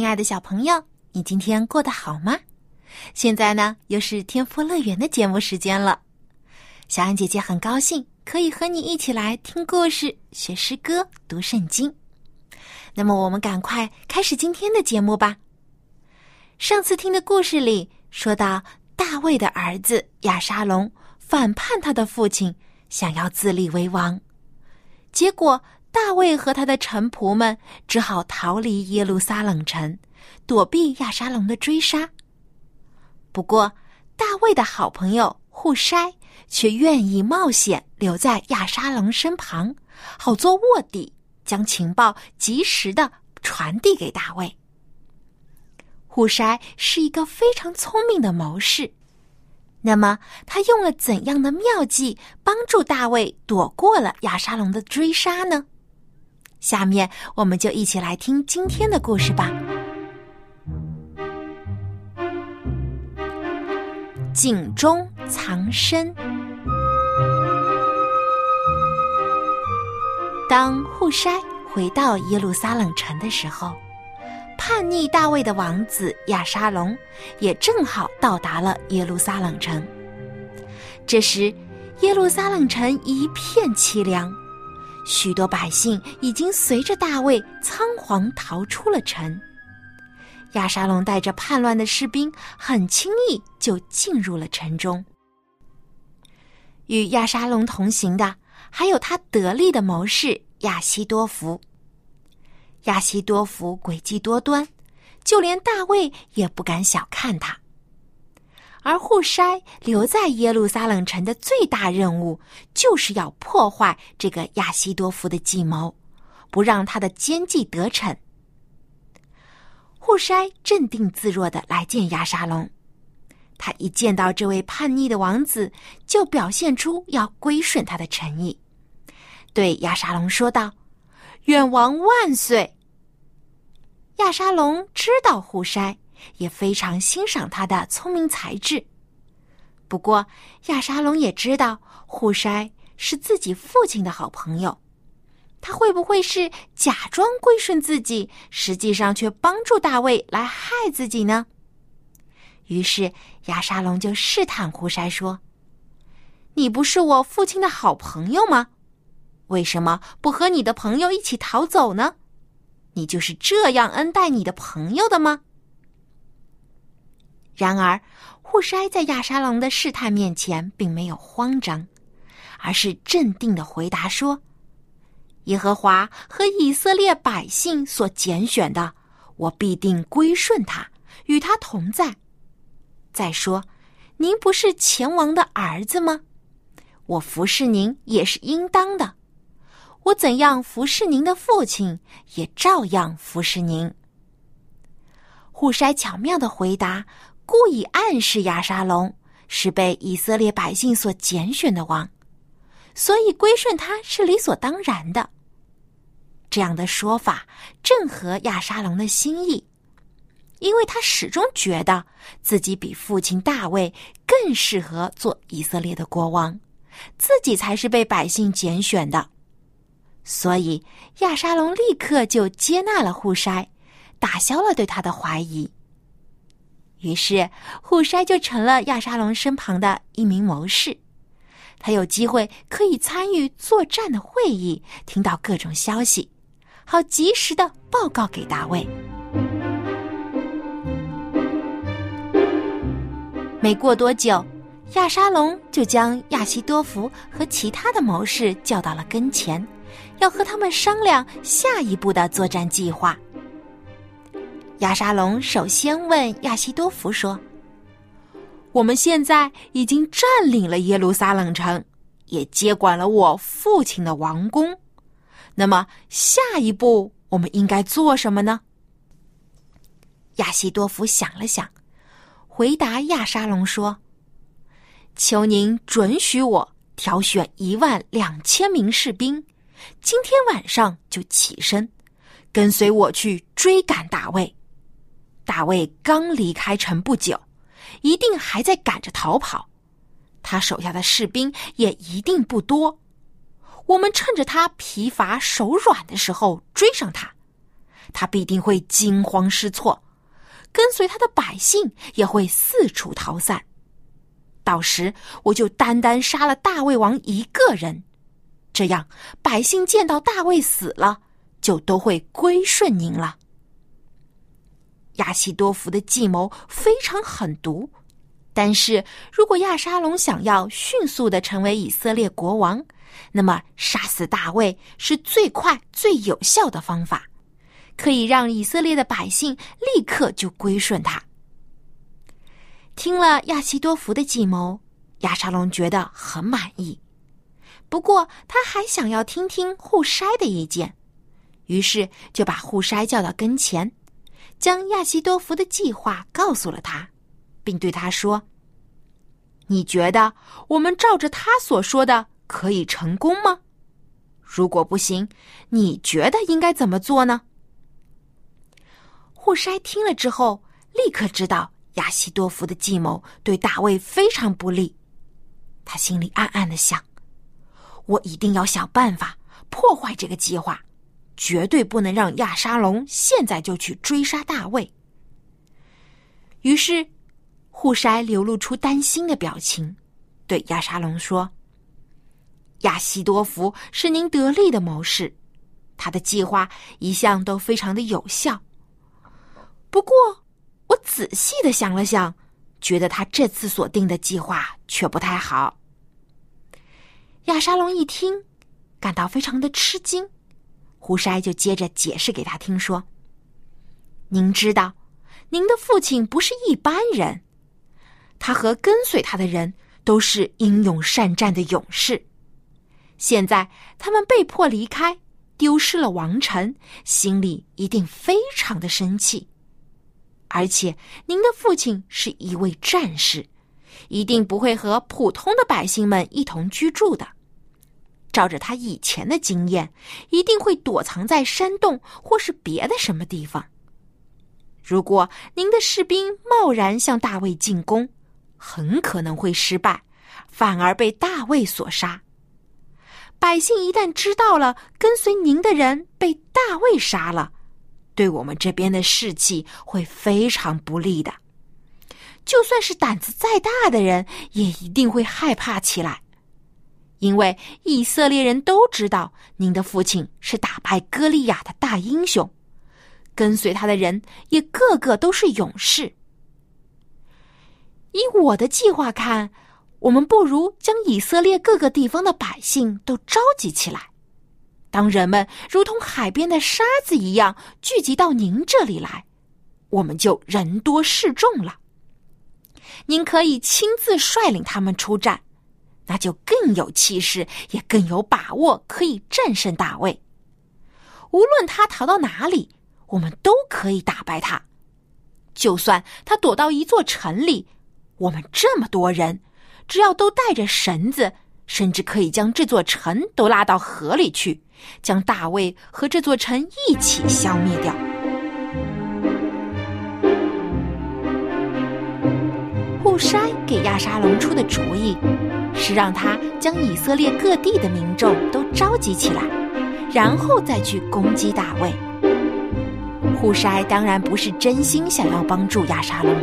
亲爱的小朋友，你今天过得好吗？现在呢，又是天赋乐园的节目时间了。小安姐姐很高兴可以和你一起来听故事、学诗歌、读圣经。那么，我们赶快开始今天的节目吧。上次听的故事里说到，大卫的儿子亚沙龙反叛他的父亲，想要自立为王，结果。大卫和他的臣仆们只好逃离耶路撒冷城，躲避亚沙龙的追杀。不过，大卫的好朋友户筛却愿意冒险留在亚沙龙身旁，好做卧底，将情报及时的传递给大卫。户筛是一个非常聪明的谋士，那么他用了怎样的妙计帮助大卫躲过了亚沙龙的追杀呢？下面我们就一起来听今天的故事吧。井中藏身。当户筛回到耶路撒冷城的时候，叛逆大卫的王子亚沙龙也正好到达了耶路撒冷城。这时，耶路撒冷城一片凄凉。许多百姓已经随着大卫仓皇逃出了城。亚沙龙带着叛乱的士兵，很轻易就进入了城中。与亚沙龙同行的还有他得力的谋士亚西多福。亚西多福诡计多端，就连大卫也不敢小看他。而户筛留在耶路撒冷城的最大任务，就是要破坏这个亚西多夫的计谋，不让他的奸计得逞。户筛镇定自若的来见亚沙龙，他一见到这位叛逆的王子，就表现出要归顺他的诚意，对亚沙龙说道：“愿王万岁！”亚沙龙知道户筛。也非常欣赏他的聪明才智。不过，亚沙龙也知道户筛是自己父亲的好朋友，他会不会是假装归顺自己，实际上却帮助大卫来害自己呢？于是，亚沙龙就试探户筛说：“你不是我父亲的好朋友吗？为什么不和你的朋友一起逃走呢？你就是这样恩待你的朋友的吗？”然而，户筛在亚沙龙的试探面前并没有慌张，而是镇定的回答说：“耶和华和以色列百姓所拣选的，我必定归顺他，与他同在。再说，您不是前王的儿子吗？我服侍您也是应当的。我怎样服侍您的父亲，也照样服侍您。”户筛巧妙的回答。故意暗示亚沙龙是被以色列百姓所拣选的王，所以归顺他是理所当然的。这样的说法正合亚沙龙的心意，因为他始终觉得自己比父亲大卫更适合做以色列的国王，自己才是被百姓拣选的。所以亚沙龙立刻就接纳了户筛，打消了对他的怀疑。于是，户筛就成了亚沙龙身旁的一名谋士。他有机会可以参与作战的会议，听到各种消息，好及时的报告给大卫。没过多久，亚沙龙就将亚西多福和其他的谋士叫到了跟前，要和他们商量下一步的作战计划。亚沙龙首先问亚西多福说：“我们现在已经占领了耶路撒冷城，也接管了我父亲的王宫。那么下一步我们应该做什么呢？亚西多夫想了想，回答亚沙龙说：“求您准许我挑选一万两千名士兵，今天晚上就起身，跟随我去追赶大卫。大卫刚离开城不久，一定还在赶着逃跑，他手下的士兵也一定不多。我们趁着他疲乏手软的时候追上他，他必定会惊慌失措。”跟随他的百姓也会四处逃散，到时我就单单杀了大卫王一个人，这样百姓见到大卫死了，就都会归顺您了。亚西多福的计谋非常狠毒，但是如果亚沙龙想要迅速的成为以色列国王，那么杀死大卫是最快最有效的方法。可以让以色列的百姓立刻就归顺他。听了亚西多福的计谋，亚沙龙觉得很满意。不过他还想要听听户筛的意见，于是就把户筛叫到跟前，将亚西多福的计划告诉了他，并对他说：“你觉得我们照着他所说的可以成功吗？如果不行，你觉得应该怎么做呢？”霍筛听了之后，立刻知道亚西多福的计谋对大卫非常不利。他心里暗暗的想：“我一定要想办法破坏这个计划，绝对不能让亚沙龙现在就去追杀大卫。”于是，户筛流露出担心的表情，对亚沙龙说：“亚西多夫是您得力的谋士，他的计划一向都非常的有效。”不过，我仔细的想了想，觉得他这次所定的计划却不太好。亚沙龙一听，感到非常的吃惊。胡筛就接着解释给他听说：“您知道，您的父亲不是一般人，他和跟随他的人都是英勇善战的勇士。现在他们被迫离开，丢失了王城，心里一定非常的生气。”而且，您的父亲是一位战士，一定不会和普通的百姓们一同居住的。照着他以前的经验，一定会躲藏在山洞或是别的什么地方。如果您的士兵贸然向大卫进攻，很可能会失败，反而被大卫所杀。百姓一旦知道了跟随您的人被大卫杀了，对我们这边的士气会非常不利的，就算是胆子再大的人，也一定会害怕起来。因为以色列人都知道您的父亲是打败歌利亚的大英雄，跟随他的人也个个都是勇士。以我的计划看，我们不如将以色列各个地方的百姓都召集起来。当人们如同海边的沙子一样聚集到您这里来，我们就人多势众了。您可以亲自率领他们出战，那就更有气势，也更有把握可以战胜大卫。无论他逃到哪里，我们都可以打败他。就算他躲到一座城里，我们这么多人，只要都带着绳子，甚至可以将这座城都拉到河里去。将大卫和这座城一起消灭掉。户筛给亚沙龙出的主意，是让他将以色列各地的民众都召集起来，然后再去攻击大卫。户筛当然不是真心想要帮助亚沙龙，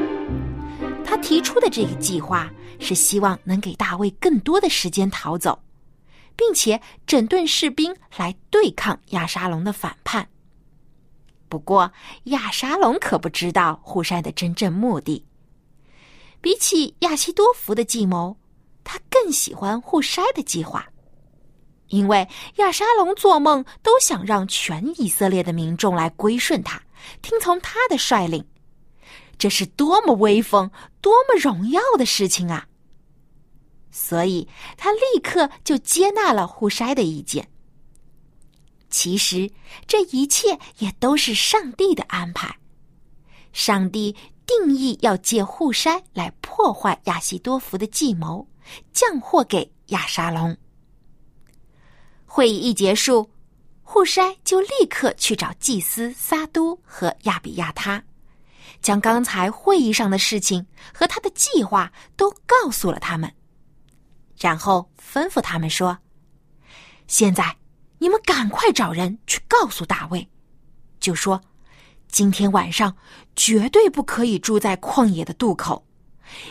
他提出的这个计划是希望能给大卫更多的时间逃走。并且整顿士兵来对抗亚沙龙的反叛。不过亚沙龙可不知道户筛的真正目的。比起亚西多福的计谋，他更喜欢户筛的计划，因为亚沙龙做梦都想让全以色列的民众来归顺他，听从他的率领，这是多么威风、多么荣耀的事情啊！所以他立刻就接纳了户筛的意见。其实这一切也都是上帝的安排。上帝定义要借户筛来破坏亚西多福的计谋，降祸给亚沙龙。会议一结束，户筛就立刻去找祭司撒都和亚比亚他，将刚才会议上的事情和他的计划都告诉了他们，然后吩咐他们说：“现在。”你们赶快找人去告诉大卫，就说今天晚上绝对不可以住在旷野的渡口，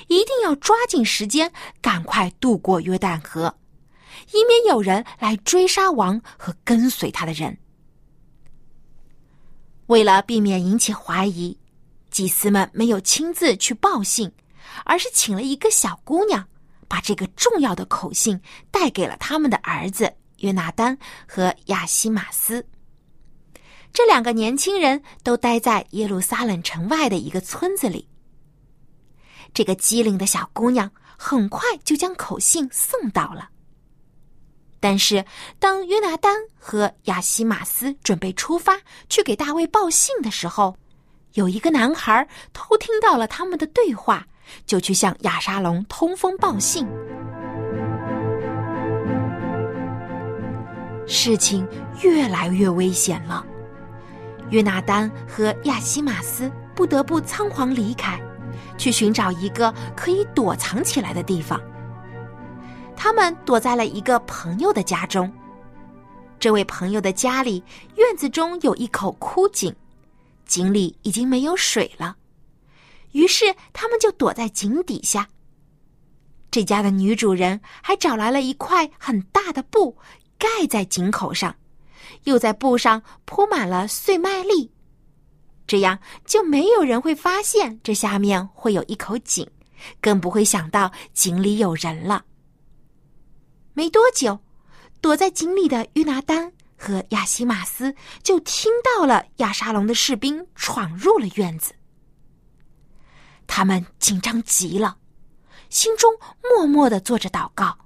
一定要抓紧时间赶快渡过约旦河，以免有人来追杀王和跟随他的人。为了避免引起怀疑，祭司们没有亲自去报信，而是请了一个小姑娘，把这个重要的口信带给了他们的儿子。约拿丹和亚西马斯这两个年轻人都待在耶路撒冷城外的一个村子里。这个机灵的小姑娘很快就将口信送到了。但是，当约拿丹和亚西马斯准备出发去给大卫报信的时候，有一个男孩偷听到了他们的对话，就去向亚沙龙通风报信。事情越来越危险了，约拿丹和亚西马斯不得不仓皇离开，去寻找一个可以躲藏起来的地方。他们躲在了一个朋友的家中。这位朋友的家里院子中有一口枯井，井里已经没有水了，于是他们就躲在井底下。这家的女主人还找来了一块很大的布。盖在井口上，又在布上铺满了碎麦粒，这样就没有人会发现这下面会有一口井，更不会想到井里有人了。没多久，躲在井里的约拿丹和亚西马斯就听到了亚沙龙的士兵闯入了院子，他们紧张极了，心中默默的做着祷告。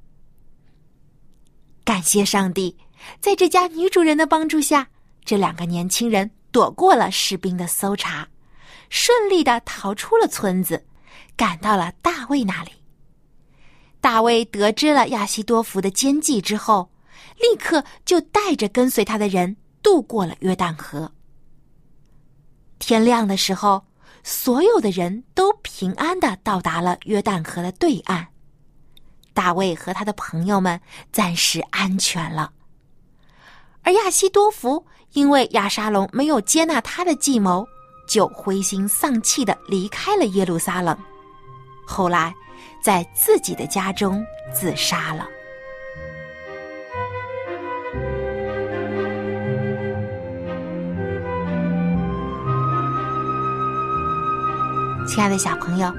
感谢上帝，在这家女主人的帮助下，这两个年轻人躲过了士兵的搜查，顺利的逃出了村子，赶到了大卫那里。大卫得知了亚西多福的奸计之后，立刻就带着跟随他的人渡过了约旦河。天亮的时候，所有的人都平安的到达了约旦河的对岸。大卫和他的朋友们暂时安全了，而亚西多福因为亚沙龙没有接纳他的计谋，就灰心丧气的离开了耶路撒冷，后来在自己的家中自杀了。亲爱的小朋友。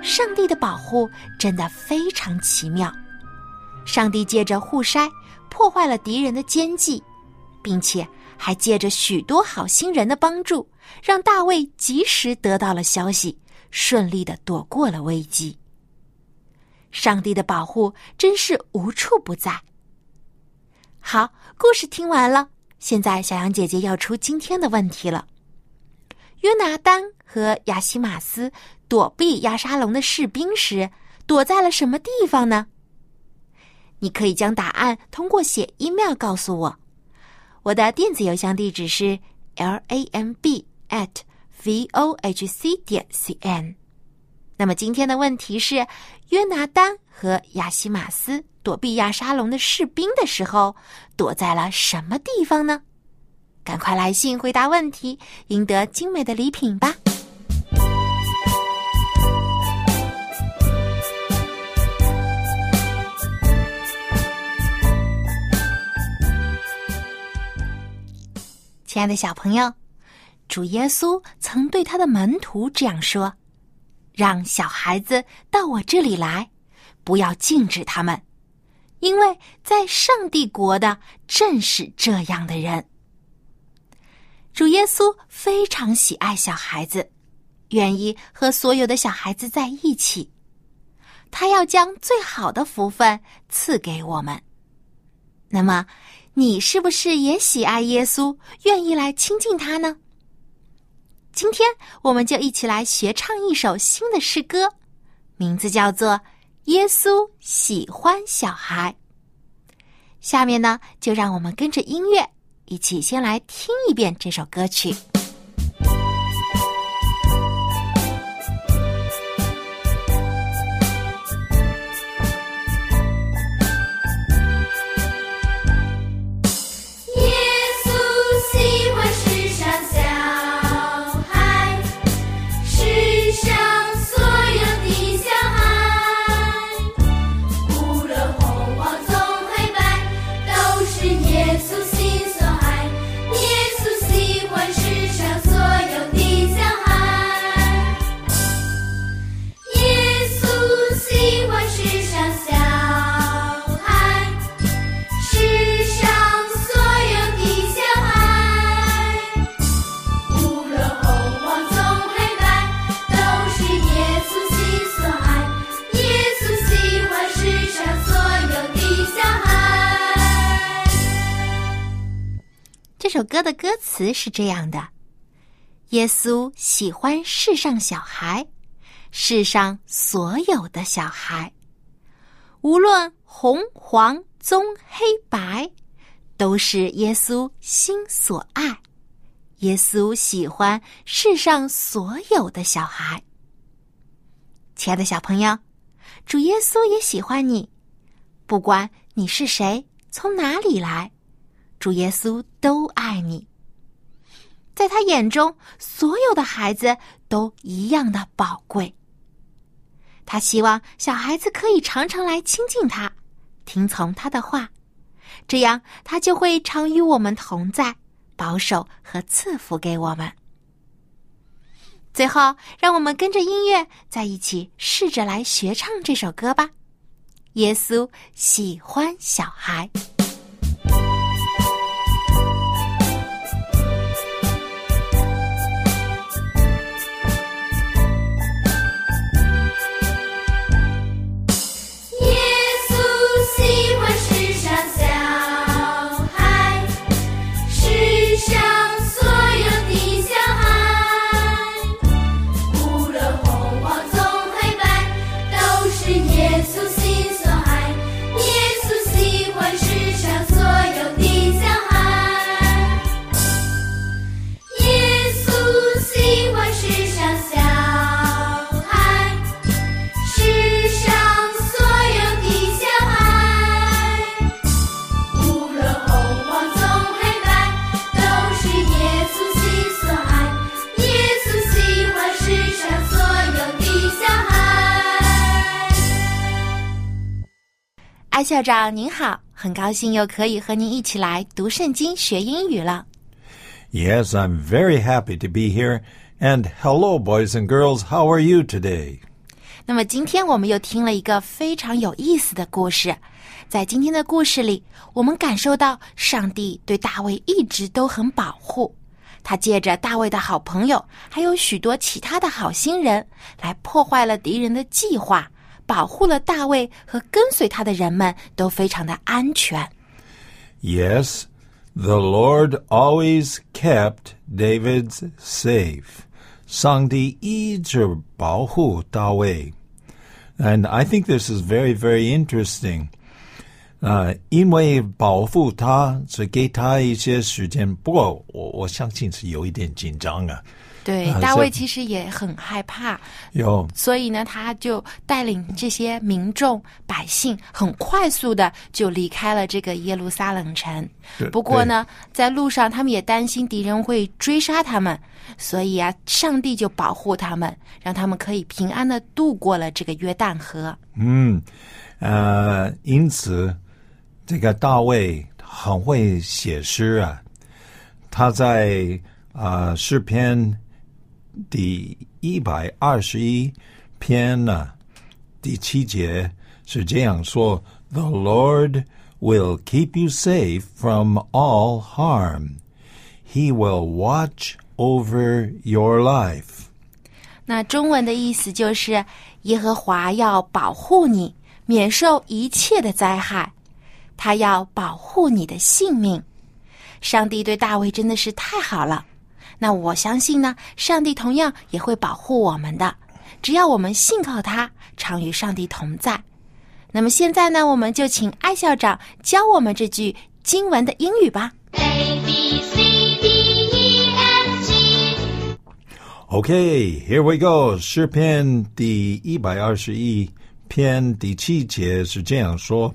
上帝的保护真的非常奇妙。上帝借着互筛破坏了敌人的奸计，并且还借着许多好心人的帮助，让大卫及时得到了消息，顺利的躲过了危机。上帝的保护真是无处不在。好，故事听完了，现在小羊姐姐要出今天的问题了。约拿丹和亚西马斯。躲避亚沙龙的士兵时，躲在了什么地方呢？你可以将答案通过写 email 告诉我。我的电子邮箱地址是 l a m b at v o h c 点 c n。那么今天的问题是：约拿丹和亚西马斯躲避亚沙龙的士兵的时候，躲在了什么地方呢？赶快来信回答问题，赢得精美的礼品吧！亲爱的小朋友，主耶稣曾对他的门徒这样说：“让小孩子到我这里来，不要禁止他们，因为在上帝国的正是这样的人。”主耶稣非常喜爱小孩子，愿意和所有的小孩子在一起，他要将最好的福分赐给我们。那么。你是不是也喜爱耶稣，愿意来亲近他呢？今天我们就一起来学唱一首新的诗歌，名字叫做《耶稣喜欢小孩》。下面呢，就让我们跟着音乐一起先来听一遍这首歌曲。歌的歌词是这样的：耶稣喜欢世上小孩，世上所有的小孩，无论红黄棕黑白，都是耶稣心所爱。耶稣喜欢世上所有的小孩。亲爱的小朋友，主耶稣也喜欢你，不管你是谁，从哪里来。主耶稣都爱你，在他眼中，所有的孩子都一样的宝贵。他希望小孩子可以常常来亲近他，听从他的话，这样他就会常与我们同在，保守和赐福给我们。最后，让我们跟着音乐在一起试着来学唱这首歌吧。耶稣喜欢小孩。校长您好，很高兴又可以和您一起来读圣经学英语了。Yes, I'm very happy to be here. And hello, boys and girls. How are you today? 那么今天我们又听了一个非常有意思的故事。在今天的故事里，我们感受到上帝对大卫一直都很保护。他借着大卫的好朋友，还有许多其他的好心人，来破坏了敌人的计划。保护了大卫和跟随他的人们都非常的安全。Yes, the Lord always kept David's safe. 上帝一直保护大卫。And I think this is very, very interesting. 啊，因为保护他，只给他一些时间。不过，我我相信是有一点紧张啊。 对，大卫其实也很害怕，有，所以呢，他就带领这些民众百姓，很快速的就离开了这个耶路撒冷城。不过呢，在路上他们也担心敌人会追杀他们，所以啊，上帝就保护他们，让他们可以平安的度过了这个约旦河。嗯，呃，因此这个大卫很会写诗啊，他在啊诗篇。第一百二十一篇呢，第七节是这样说：“The Lord will keep you safe from all harm; He will watch over your life。”那中文的意思就是，耶和华要保护你，免受一切的灾害，他要保护你的性命。上帝对大卫真的是太好了。那我相信呢，上帝同样也会保护我们的，只要我们信靠他，常与上帝同在。那么现在呢，我们就请艾校长教我们这句经文的英语吧。A B C D E F G Okay, here we go. 诗篇第一百二十一篇第七节是这样说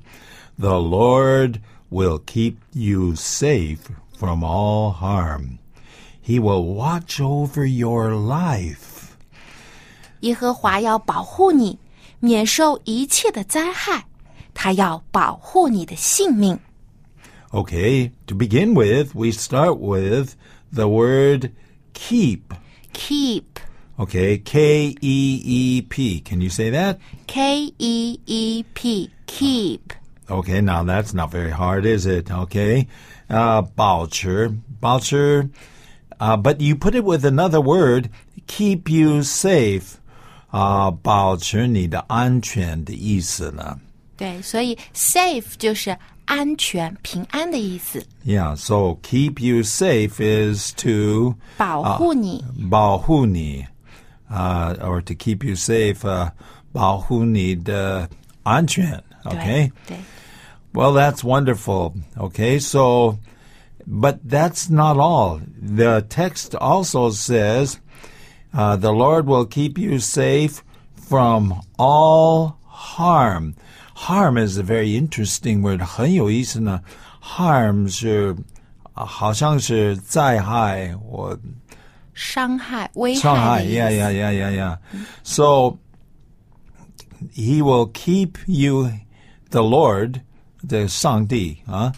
：“The Lord will keep you safe from all harm. He will watch over your life.” 耶和华要保护你，免受一切的灾害。他要保护你的性命。 Okay, to begin with, we start with the word keep. Keep, Okay, K E E P. Can you say that? K E E P, keep. Okay, now that's not very hard, is it? Okay. Uh, 保持,保持, uh, but you put it with another word, keep you safe. Uh, 保持你的安全的意思了。对，所以 safe 就是安全、平安的意思， Yeah, so keep you safe is to 保护你。保护你, uh, or to keep you safe, uh, 保护你的安全. 对 Okay. 对 Well, that's wonderful. Okay, so, but that's not all. The text also says, uh, the Lord will keep you safe from all harm. Harm is a very interesting word. 很有意思呢。Harm 是好像是灾害或伤害、危伤害。害的意思。 Yeah, yeah, yeah, yeah, yeah. So he will keep you, the Lord, the 上帝啊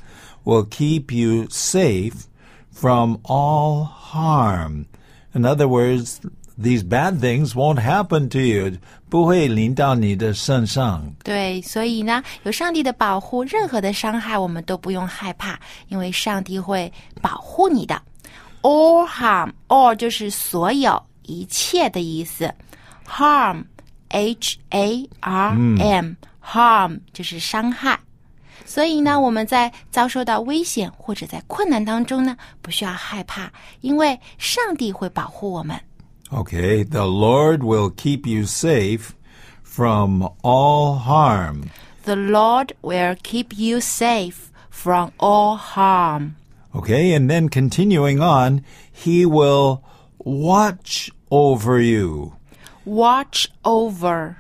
will keep you safe from all harm. In other words, these bad things won't happen to you. 不会临到你的身上。对，所以呢，有上帝的保护，任何的伤害我们都不用害怕，因为上帝会保护你的。All harm, all 就是所有、一切的意思。Harm, H A R M, harm 就是伤害。 所以呢，我们在遭受到危险或者在困难当中呢，不需要害怕，因为上帝会保护我们。 Okay, the Lord will keep you safe from all harm. The Lord will keep you safe from all harm. Okay, and then continuing on, he will watch over you. Watch over.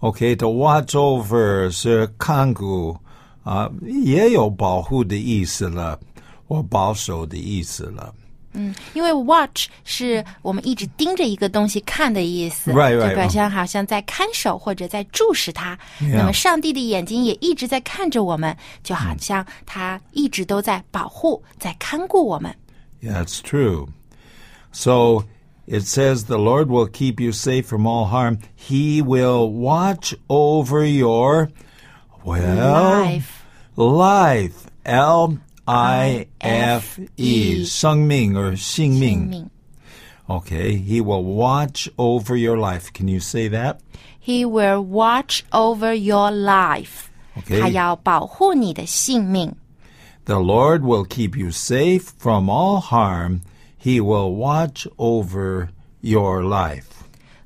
Okay, to watch over 是看顾 啊，也有保护的意思了，或保守的意思了。因为 watch 是我们一直盯着一个东西看的意思 Right, right, 就表 right. 现好像在看守或者在注视它。 Yeah. 那么上帝的眼睛也一直在看着我们，就好像他一直都在保护、在看顾我们。 Yeah, it's true. So it says the Lord will keep you safe from all harm. He will watch over your well Life. life. L I F E. I-F-E. 生命 or 性命.命 Okay, he will watch over your life. Can you say that? He will watch over your life. Okay. 他要保护你的性命。 The Lord will keep you safe from all harm. He will watch over your life.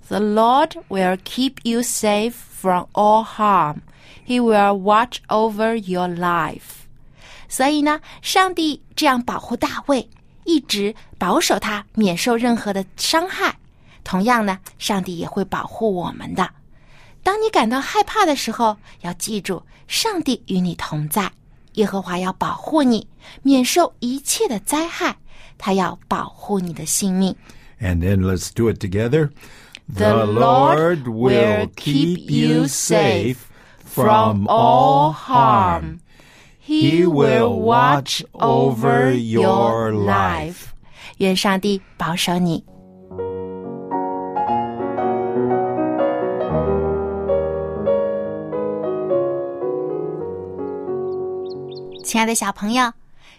The Lord will keep you safe from all harm. He will watch over your life. 所以呢，上帝这样保护大卫，一直保守他免受任何的伤害。同样呢，上帝也会保护我们的。当你感到害怕的时候，要记住，上帝与你同在，耶和华要保护你，免受一切的灾害。他要保护你的性命。And then let's do it together. The Lord will keep you safe from all harm. He will watch over your life. 愿上帝保守你。亲爱的小朋友，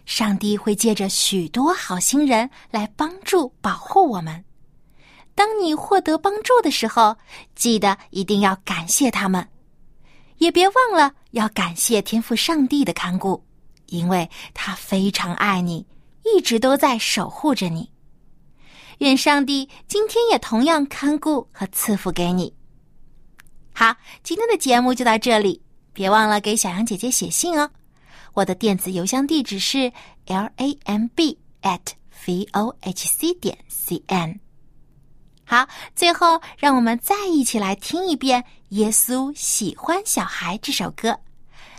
上帝会借着许多好心人来帮助、保护我们。当你获得帮助的时候，记得一定要感谢他们。也别忘了要感谢天父上帝的看顾，因为他非常爱你，一直都在守护着你。愿上帝今天也同样看顾和赐福给你。好，今天的节目就到这里，别忘了给小羊姐姐写信哦。我的电子邮箱地址是 l a m b at v o h c 点 c n。好，最后让我们再一起来听一遍《耶稣喜欢小孩》这首歌，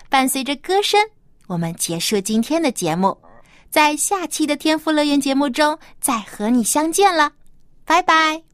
伴随着歌声，我们结束今天的节目。在下期的天赋乐园节目中再和你相见了，拜拜。